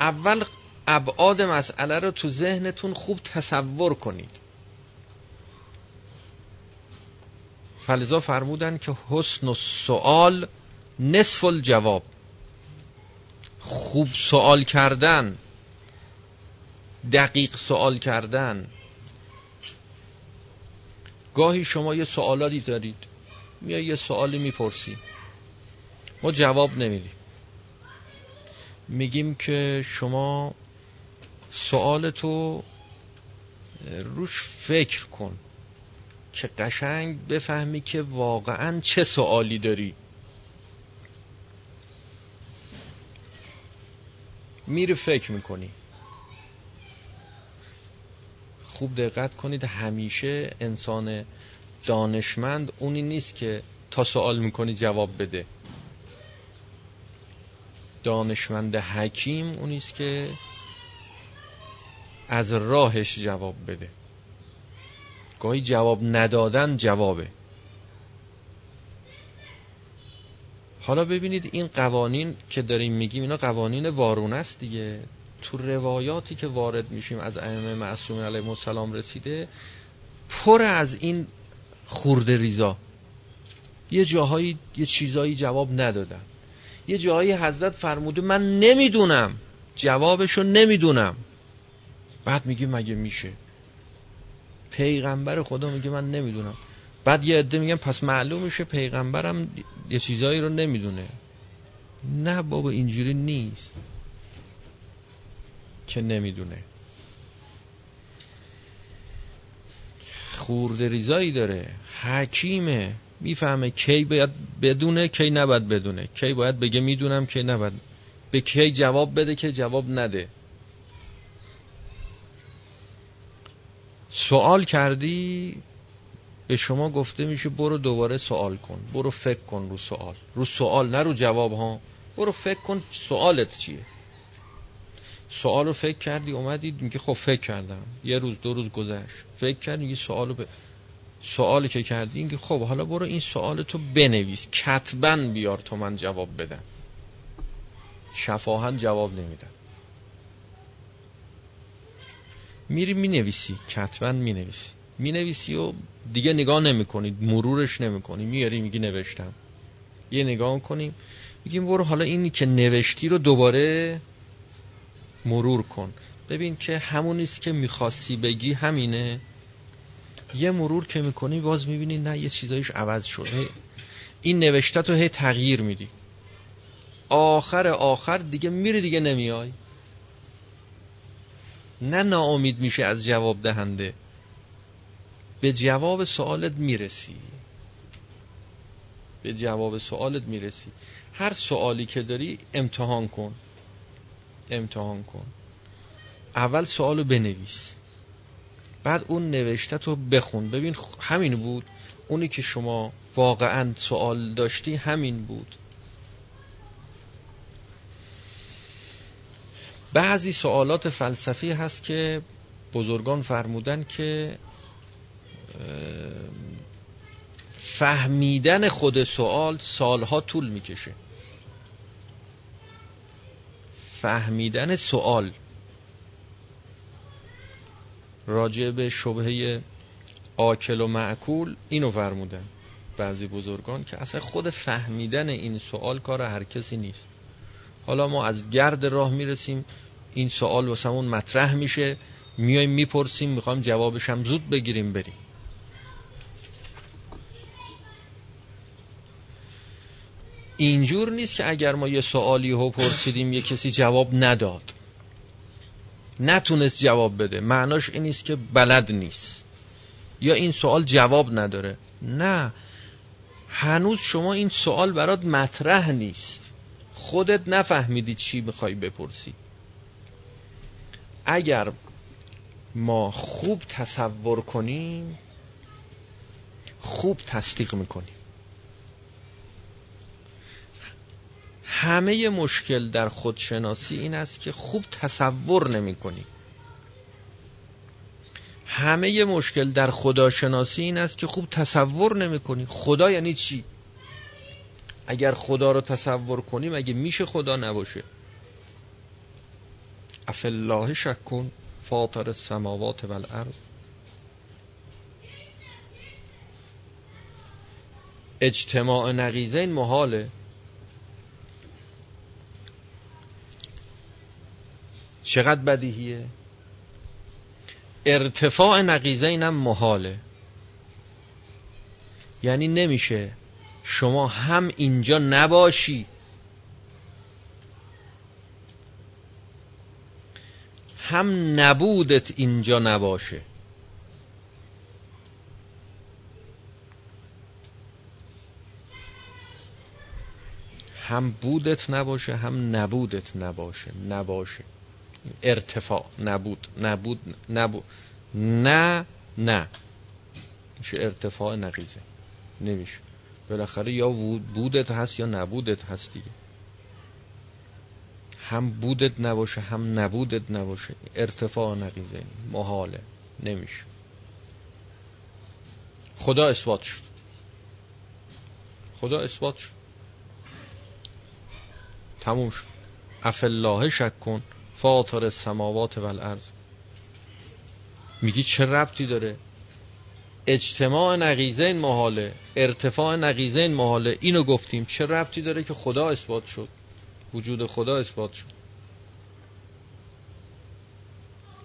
اول ابعاد مسئله رو تو ذهنتون خوب تصور کنید. فلزا فرمودن که حسن و سوال نصف الجواب. خوب سوال کردن دقیق سوال کردن. گاهی شما یه سوالاتی دارید میای یه سوالی می‌پرسی. ما جواب نمیدیم. میگیم که شما سوال تو روش فکر کن که قشنگ بفهمی که واقعا چه سوالی داری. میری فکر می‌کنی. خوب دقت کنید همیشه انسان دانشمند اونی نیست که تا سوال می‌کنی جواب بده. دانشمند حکیم اونیست که از راهش جواب بده. گاهی جواب ندادن جوابه. حالا ببینید این قوانین که داریم میگیم اینا قوانین وارونه است دیگه. تو روایاتی که وارد میشیم از ائمه معصومین علیهم السلام رسیده پر از این خورده ریزا. یه جاهایی یه چیزایی جواب ندادن. یه جایی حضرت فرموده من نمی‌دونم. جوابشو نمی‌دونم. بعد میگه مگه میشه؟ پیغمبر خدا میگه من نمی‌دونم. بعد یه عده میگن پس معلوم میشه پیغمبرم یه چیزایی رو نمی‌دونه. نه بابا اینجوری نیست که نمی‌دونه. خورد ریزایی داره. حکیمه. می‌فهمه کی باید بدونه کی نباید بدونه. کی باید بگه می‌دونم کی نباید. به کی جواب بده که جواب نده. سوال کردی به شما گفته میشه برو دوباره سوال کن. برو فکر کن رو سوال. رو سوال نه رو جواب ها. برو فکر کن سوالت چیه. سوال رو فکر کردی اومدی میگه خب فکر کردم. یه روز دو روز گذشت. فکر کردی میگه سوالو ب... سوالی که کردی اینکه خب حالا برو این سوال تو بنویس. کتبا بیار تو من جواب بدم. شفاهن جواب نمیدم. میری می‌نویسی. کتبا می‌نویسی. می‌نویسی و دیگه نگاه نمی کنید مرورش نمی کنی میاری میگی نوشتم. یه نگاه کنیم. میگیم برو حالا اینی که نوشتی رو دوباره مرور کن. ببین که همونیست که می‌خواستی بگی همینه. یه مرور که می‌کنی باز می‌بینی نه یه چیزایش عوض شده. این نوشته تو هی تغییر میدی. آخر آخر دیگه میری دیگه نمیای نه ناامید میشه از جواب دهنده. به جواب سوالت می‌رسی. به جواب سوالت می‌رسی. هر سوالی که داری امتحان کن. امتحان کن. اول سوالو بنویس. بعد اون نوشته تو بخون. ببین همین بود. اونی که شما واقعا سوال داشتی همین بود. بعضی سوالات فلسفی هست که بزرگان فرمودن که فهمیدن خود سوال سالها طول می‌کشه. فهمیدن سوال. راجع به شبهه آکل و معکول اینو فرمودن بعضی بزرگان که اصلا خود فهمیدن این سوال کار هر کسی نیست. حالا ما از گرد راه می‌رسیم این سوال واسمون مطرح میشه میایم می‌پرسیم می‌خوایم جوابش هم زود بگیریم بریم. اینجور نیست که اگر ما یه سوالی رو پرسیدیم یه کسی جواب نداد. نتونست جواب بده. معناش این نیست که بلد نیست. یا این سوال جواب نداره. نه. هنوز شما این سوال برات مطرح نیست. خودت نفهمیدی چی می‌خوای بپرسی. اگر ما خوب تصور کنیم خوب تصدیق می‌کنیم. همه مشکل در خودشناسی این است که خوب تصور نمی کنی. همه مشکل در خداشناسی این است که خوب تصور نمی کنی. خدا یعنی چی؟ اگر خدا رو تصور کنیم اگه میشه خدا نباشه. افالله شک کن فاطر السماوات والارض. اجتماع نقیزین محاله. چقدر بدیهیه؟ ارتفاع نقیزه اینم محاله. یعنی نمیشه شما هم اینجا نباشی. هم نبودت اینجا نباشه. هم بودت نباشه هم نبودت نباشه نباشه. ارتفاع. نبود. نبود. نبود. نه نه. میشه ارتفاع نقیزه. نمیشه. بالاخره یا بودت هست یا نبودت هست دیگه. هم بودت نباشه هم نبودت نباشه. ارتفاع نقیزه. محاله. نمیشه. خدا اثبات شد. خدا اثبات شد. تموم شد. افالله شک کن. فاطر السماوات والارض. میگی چه ربطی داره؟ اجتماع نقیزین محاله ارتفاع نقیزین محاله اینو گفتیم. چه ربطی داره که خدا اثبات شد؟ وجود خدا اثبات شد.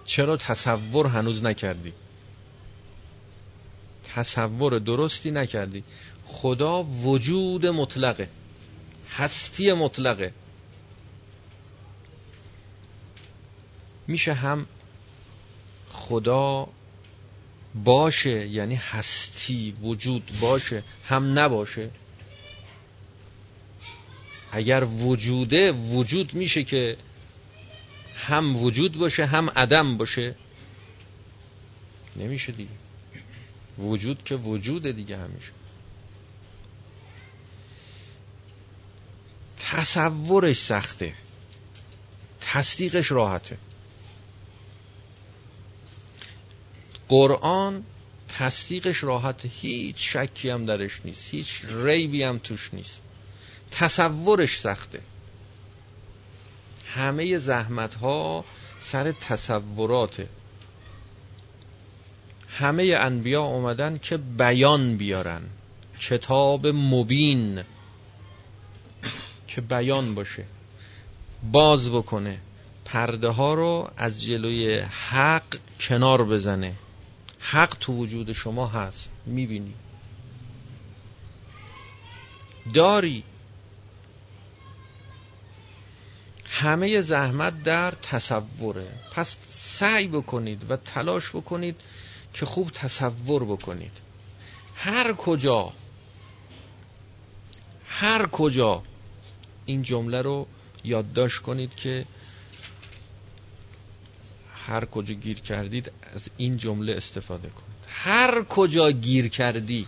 چرا تصور هنوز نکردی؟ تصور درستی نکردی. خدا وجود مطلقه هستی مطلقه. میشه هم خدا باشه یعنی هستی وجود باشه هم نباشه. اگر وجوده وجود میشه که هم وجود باشه هم عدم باشه. نمیشه دیگه. وجود که وجود دیگه همیشه. تصورش سخته. تصدیقش راحته. قرآن تصدیقش راحته هیچ شکی هم درش نیست هیچ ریبی هم توش نیست. تصورش سخته. همه زحمت ها سر تصوراته. همه انبیا اومدن که بیان بیارن. کتاب مبین که بیان باشه. باز بکنه. پرده ها رو از جلوی حق کنار بزنه. حق تو وجود شما هست. می‌بینی. داری. همه زحمت در تصوره. پس سعی بکنید و تلاش بکنید که خوب تصور بکنید. هر کجا هر کجا این جمله رو یادداشت کنید که هر کجا گیر کردید از این جمله استفاده کنید. هر کجا گیر کردی.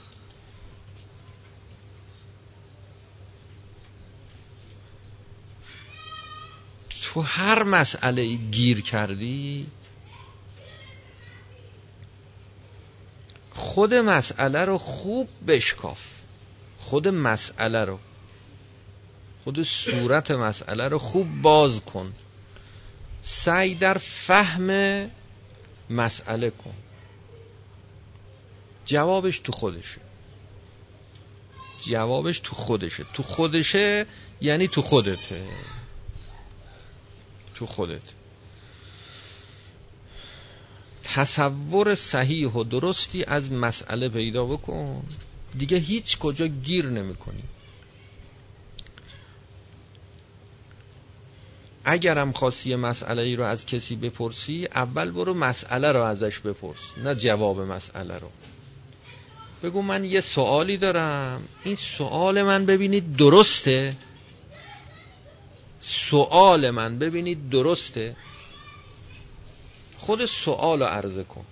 تو هر مسئله گیر کردی خود مسئله رو خوب بشکاف. خود مسئله رو خود صورت مسئله رو خوب باز کن. سعی در فهم مسئله کن. جوابش تو خودشه. جوابش تو خودشه. تو خودشه یعنی تو خودته. تو خودت. تصور صحیح و درستی از مسئله پیدا بکن. دیگه هیچ کجا گیر نمی کنی اگرم خواستی مسئله ای رو از کسی بپرسی اول برو مسئله رو ازش بپرس نه جواب مسئله رو. بگو من یه سوالی دارم. این سوال من ببینید درسته؟ سوال من ببینید درسته؟ خود سوال رو عرضه کن.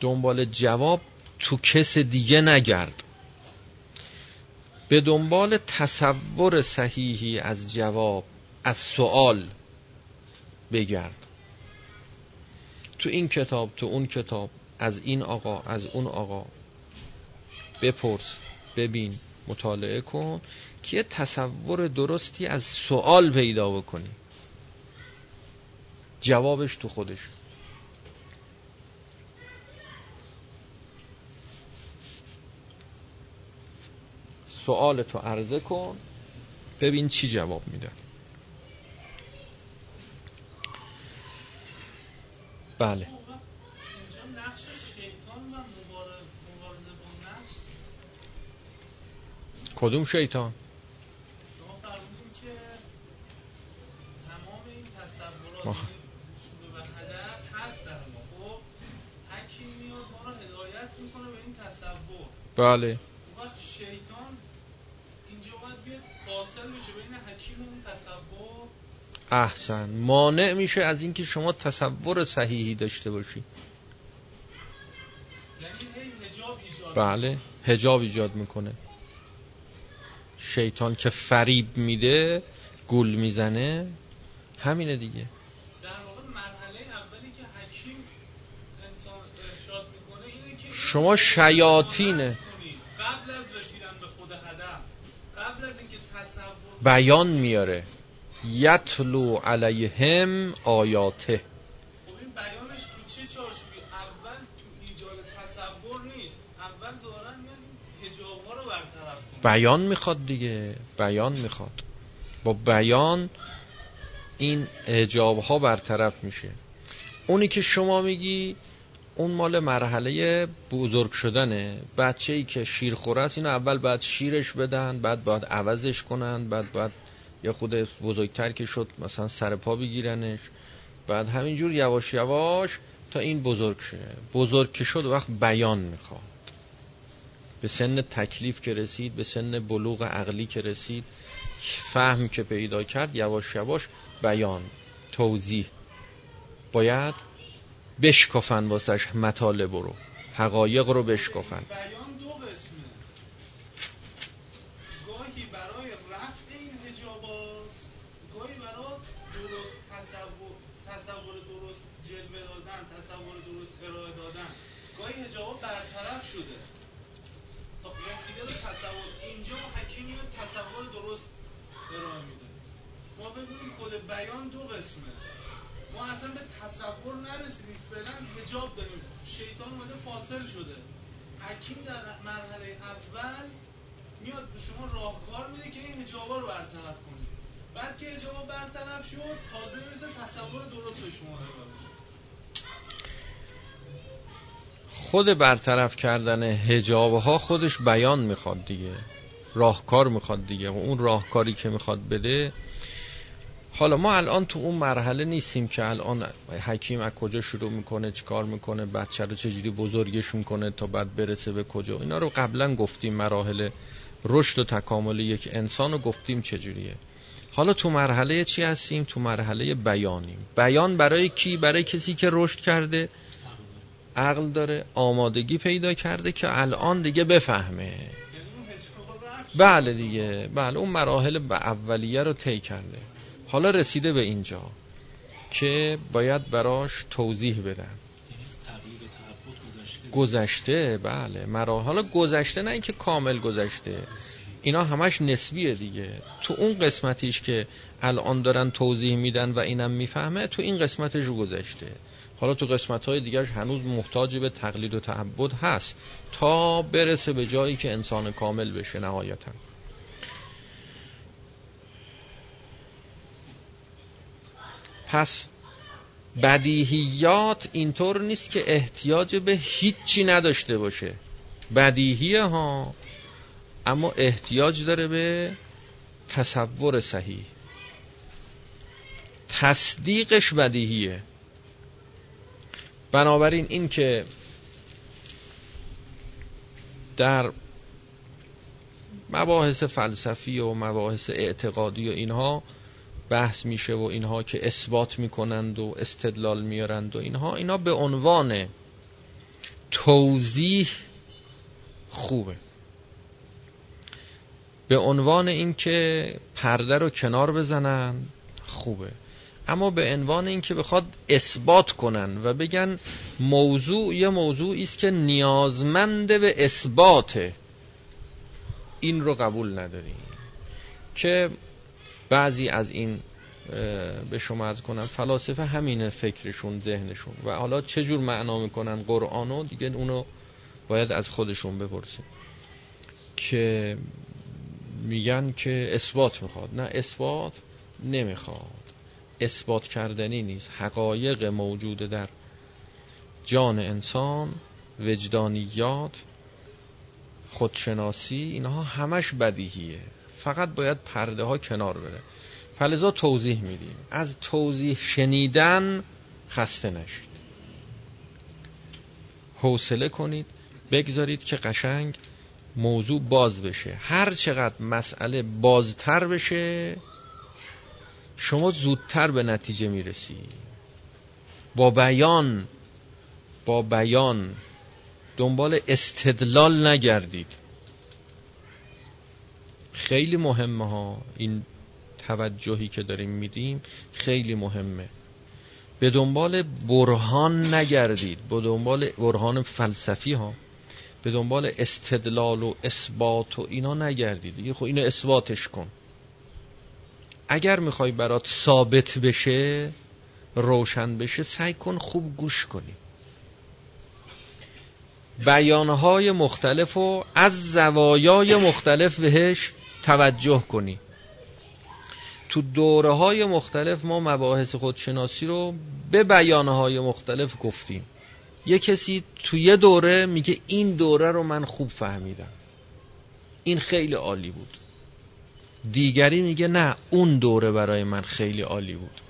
دنبال جواب تو کس دیگه نگرد. به دنبال تصور صحیحی از جواب از سوال بگرد. تو این کتاب تو اون کتاب از این آقا از اون آقا بپرس ببین مطالعه کن که تصور درستی از سوال پیدا بکنی. جوابش تو خودش. سوال تو عرضه کن ببین چی جواب میده. بله. کدوم شیطان؟ ما و هدف هست در ما خب حکیم میاد ما رو هدایت می‌کنه به این تصور بله وقت شیطان اینجا باید بیاد فاصل بشه بین حکیم و اون تصور احسن. مانع میشه از اینکه شما تصور صحیحی داشته باشی. یعنی هی حجاب ایجاد بله هجاب ایجاد می‌کنه. شیطان که فریب میده گول می‌زنه. همینه دیگه. در واقع مرحله اولی که حکیم انسان ارشاد می‌کنه اینه که شما شیاطینه قبل از رسیدن به خود هدف قبل از اینکه تصور بیان میاره یتلو علیهم آیاته خب این بیانش تو چه چارچوبی اول تو ایجاد تصور نیست اول ظاهرا میاد این حجاب ها رو برطرف کنه. بیان می‌خواد دیگه. بیان می‌خواد. با بیان این اجاب ها برطرف میشه. اونی که شما میگی اون مال مرحله بزرگ شدنه. بچه ای که شیر خوره است اینو اول بعد شیرش بدن بعد باید عوضش کنن بعد بعد یا خود بزرگتر که شد مثلا سر پا بگیرنش. بعد همینجور یواش یواش تا این بزرگ شه. بزرگ که شد وقت بیان می‌خواد. به سن تکلیف که رسید به سن بلوغ عقلی که رسید فهم که پیدا کرد یواش یواش بیان توضیح. باید بشکفن واسش مطالب رو. حقایق رو بشکفن. بیان دو قسمه. گاهی برای رفع این هجاباست گاهی برای درست تصور تصور درست جلوه دادن تصور درست ارائه دادن. گاهی هجابا برطرف شده. تا رسیده به تصور. اینجا حکیم میاد تصور درست ارائه میده. ما ببینیم خود بیان دو اصلا به تصور نرسیدیم. فعلا هجاب داریم. شیطان اومده فاصل شده. حکیم در مرحله اول میاد به شما راهکار میده که این هجابا رو برطرف کنید بعد که هجابا برطرف شد تازه می‌رسه تصور درست به شما. خود برطرف کردن هجاب ها خودش بیان می‌خواد دیگه. راهکار می‌خواد دیگه. و اون راهکاری که می‌خواد بده حالا ما الان تو اون مرحله نیستیم که الان حکیم از کجا شروع می‌کنه چیکار می‌کنه بچه رو چجوری بزرگش می‌کنه تا بعد برسه به کجا. اینا رو قبلا گفتیم مراحل رشد و تکامل یک انسان رو گفتیم چجوریه. حالا تو مرحله چی هستیم؟ تو مرحله بیانیم. بیان برای کی؟ برای کسی که رشد کرده. عقل داره آمادگی پیدا کرده که الان دیگه بفهمه. بله دیگه. بله اون مراحل به اولیه رو طی کرده. حالا رسیده به اینجا که باید براش توضیح بدن. گذشته بله. مرا حالا گذشته نه اینکه کامل گذشته. اینا همش نسبیه دیگه. تو اون قسمتیش که الان دارن توضیح میدن و اینم می‌فهمه تو این قسمتش رو گذشته. حالا تو قسمت های دیگرش هنوز محتاج به تقلید و تعبد هست تا برسه به جایی که انسان کامل بشه نهایتا. پس بدیهیات اینطور نیست که احتیاج به هیچی نداشته باشه. بدیهیه ها اما احتیاج داره به تصور صحیح. تصدیقش بدیهیه. بنابراین این که در مباحث فلسفی و مباحث اعتقادی و اینها بحث میشه و اینها که اثبات می‌کنند و استدلال میارند و اینها اینا به عنوان توضیح خوبه. به عنوان اینکه پرده رو کنار بزنن خوبه. اما به عنوان اینکه بخواد اثبات کنن و بگن موضوع یه موضوعی است که نیازمند به اثباته این رو قبول نداریم. که بعضی از این به شما از کنم فلاسفه همینه فکرشون ذهنشون. و حالا چه جور معنا می‌کنن قرآنو؟ دیگه اونو باید از خودشون بپرسیم. که میگن که اثبات می‌خواد. نه اثبات نمی‌خواد. اثبات کردنی نیست. حقایق موجود در جان انسان وجدانیات خودشناسی اینها همش بدیهیه. فقط باید پرده ها کنار بره. فلزا توضیح میدیم. از توضیح شنیدن خسته نشید. حوصله کنید بگذارید که قشنگ موضوع باز بشه. هر چقدر مسئله بازتر بشه شما زودتر به نتیجه می‌رسی با بیان با بیان دنبال استدلال نگردید. خیلی مهمه ها. این توجهی که داریم میدیم خیلی مهمه. به دنبال برهان نگردید. به دنبال برهان فلسفی ها. به دنبال استدلال و اثبات و اینا نگردید. خب اینو اثباتش کن. اگر می‌خوای برات ثابت بشه روشن بشه سعی کن خوب گوش کنی. بیانهای مختلف و از زوایای مختلف بهش توجه کنی. تو دوره های مختلف ما مباحث خودشناسی رو به بیانهای مختلف گفتیم. یه کسی تو یه دوره میگه این دوره رو من خوب فهمیدم. این خیلی عالی بود. دیگری میگه نه اون دوره برای من خیلی عالی بود.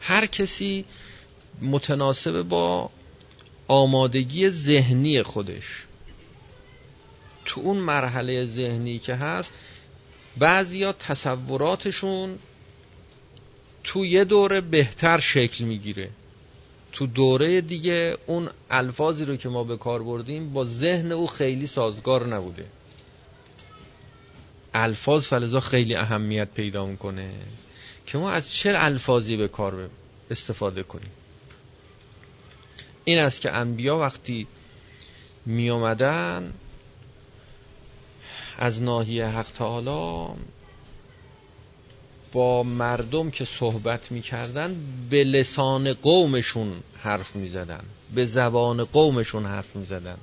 هر کسی متناسب با آمادگی ذهنی خودش. تو اون مرحله ذهنی که هست بعضیا تصوراتشون تو یه دوره بهتر شکل می‌گیره. تو دوره دیگه اون الفاظی رو که ما به کار بردیم با ذهن او خیلی سازگار نبوده. الفاظ فلزا خیلی اهمیت پیدا می‌کنه که ما از چه الفاظی به کار استفاده کنیم. این است که انبیا وقتی می آمدن از ناحیه حق تعالی با مردم که صحبت می‌کردن به لسان قومشون حرف می‌زدن. به زبان قومشون حرف می‌زدن.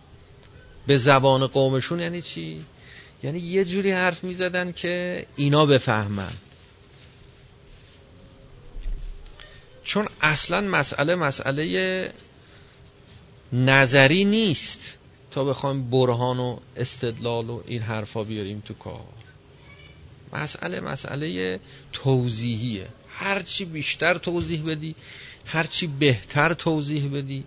به زبان قومشون یعنی چی؟ یعنی یه جوری حرف می‌زدن که اینا بفهمن. چون اصلا مسئله مسئله نظری نیست. تا بخوایم برهان و استدلال و این حرفا بیاریم تو کار. مسئله مسئله توضیحیه. هرچی بیشتر توضیح بدی هرچی بهتر توضیح بدی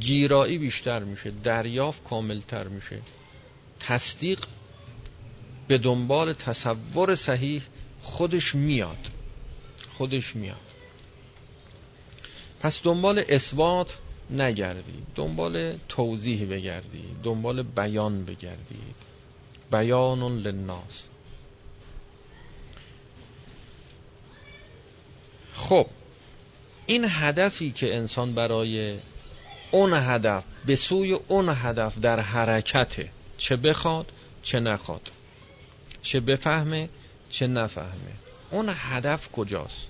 گیرایی بیشتر میشه دریافت کاملتر میشه. تصدیق به دنبال تصور صحیح خودش میاد. خودش میاد. پس دنبال اثبات نگردید دنبال توضیح بگردید دنبال بیان بگردید بیان للناس. خب این هدفی که انسان برای اون هدف به سوی اون هدف در حرکته چه بخواد چه نخواد. چه بفهمه چه نفهمه. اون هدف کجاست؟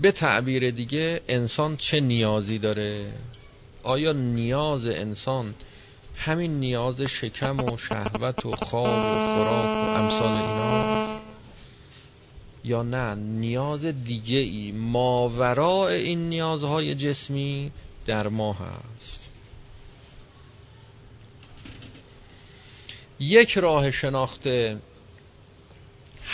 به تعبیر دیگه انسان چه نیازی داره؟ آیا نیاز انسان همین نیاز شکم و شهوت و خواب و خوراک و امثال اینا؟ یا نه نیاز دیگه ای ماورای این نیازهای جسمی در ما هست. یک راه شناخت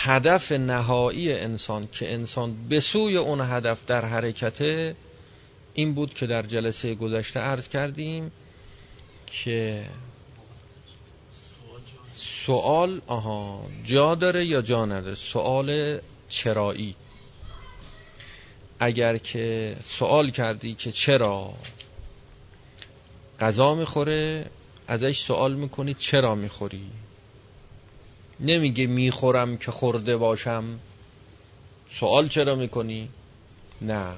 هدف نهایی انسان که انسان به سوی اون هدف در حرکته این بود که در جلسه گذشته عرض کردیم که سوال آها جا داره یا جا نداره؟ سوال چرایی. اگر که سوال کردی که چرا غذا می‌خوره ازش سوال می‌کنی چرا می‌خوری؟ نمیگه می‌خورم که خورده باشم. سوال چرا می‌کنی؟ نه.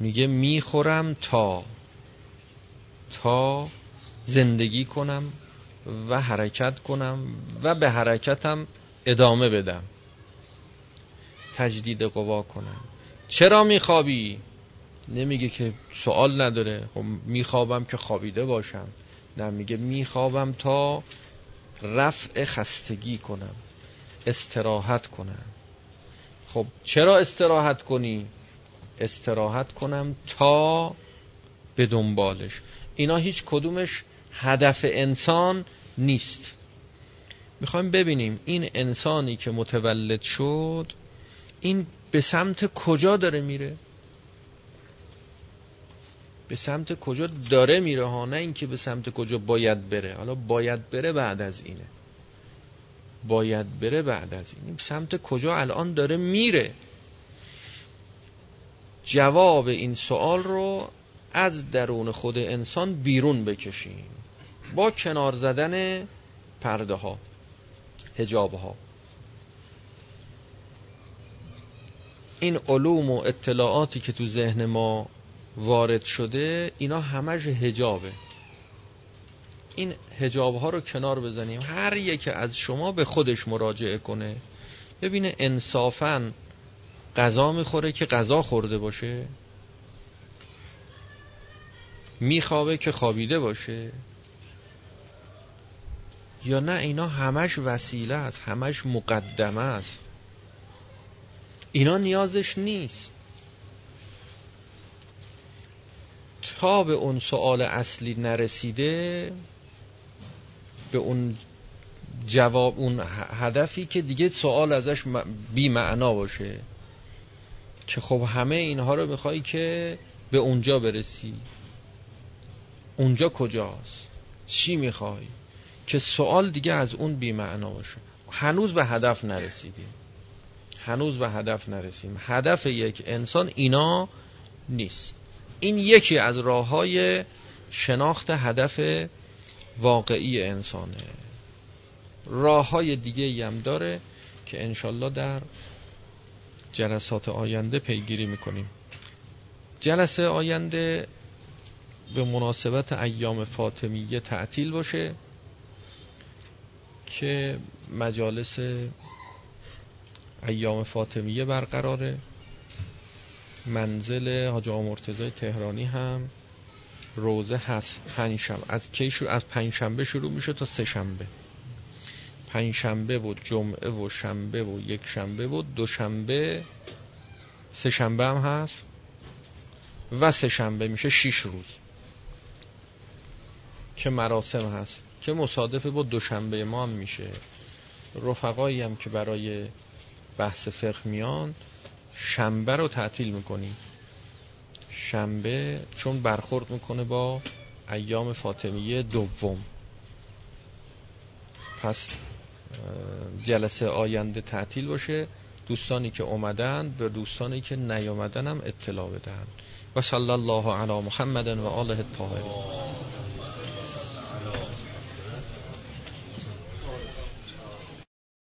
میگه می‌خورم تا تا زندگی کنم و حرکت کنم و به حرکتم ادامه بدم. تجدید قوا کنم. چرا میخوابی؟ نمیگه که سوال نداره. خب میخوابم که خوابیده باشم. نه میگه میخوابم تا رفع خستگی کنم استراحت کنم. خب چرا استراحت کنی؟ استراحت کنم تا به دنبالش. اینا هیچ کدومش هدف انسان نیست. می‌خوایم ببینیم این انسانی که متولد شد این به سمت کجا داره میره؟ به سمت کجا داره میره ها نه اینکه به سمت کجا باید بره. حالا باید بره بعد از اینه. باید بره بعد از این سمت کجا الان داره میره. جواب این سوال رو از درون خود انسان بیرون بکشیم. با کنار زدن پرده ها هجاب ها. این علوم و اطلاعاتی که تو ذهن ما وارد شده اینا همش هجابه این هجاب ها رو کنار بزنیم. هر یک از شما به خودش مراجعه کنه. ببینه انصافا غذا می‌خوره که غذا خورده باشه. میخوابه که خوابیده باشه. یا نه اینا همش وسیله است همش مقدمه است. اینا نیازش نیست. تا به اون سوال اصلی نرسیده به اون جواب اون هدفی که دیگه سوال ازش بی معنا باشه. که خب همه اینها رو می‌خوای که به اونجا برسی. اونجا کجاست؟ چی می‌خوای؟ که سوال دیگه از اون بی معنا باشه. هنوز به هدف نرسیدیم. هنوز به هدف نرسیم. هدف یک انسان اینا نیست. این یکی از راه های شناخت هدف واقعی انسانه. راه های دیگه هم داره که انشالله در جلسات آینده پیگیری می‌کنیم. جلسه آینده به مناسبت ایام فاطمیه تعطیل باشه که مجالس ایام فاطمیه برقراره. منزل حاج مرتضی تهرانی هم روزه هست پنجشنبه از کی شروع از پنجشنبه شروع میشه تا سه شنبه. پنجشنبه و جمعه و شنبه و یک شنبه و دوشنبه سه شنبه هم هست و سه شنبه میشه شیش روز. که مراسم هست. که مصادف با دوشنبه ما هم میشه. رفقایی هم که برای بحث فقه میان شنبه رو تعطیل می‌کنیم شنبه چون برخورد می‌کنه با ایام فاطمیه دوم. پس جلسه آینده تعطیل باشه. دوستانی که اومدن به دوستانی که نیامدن هم اطلاع بدن. و صلی الله علی محمد و آله الطاهرین.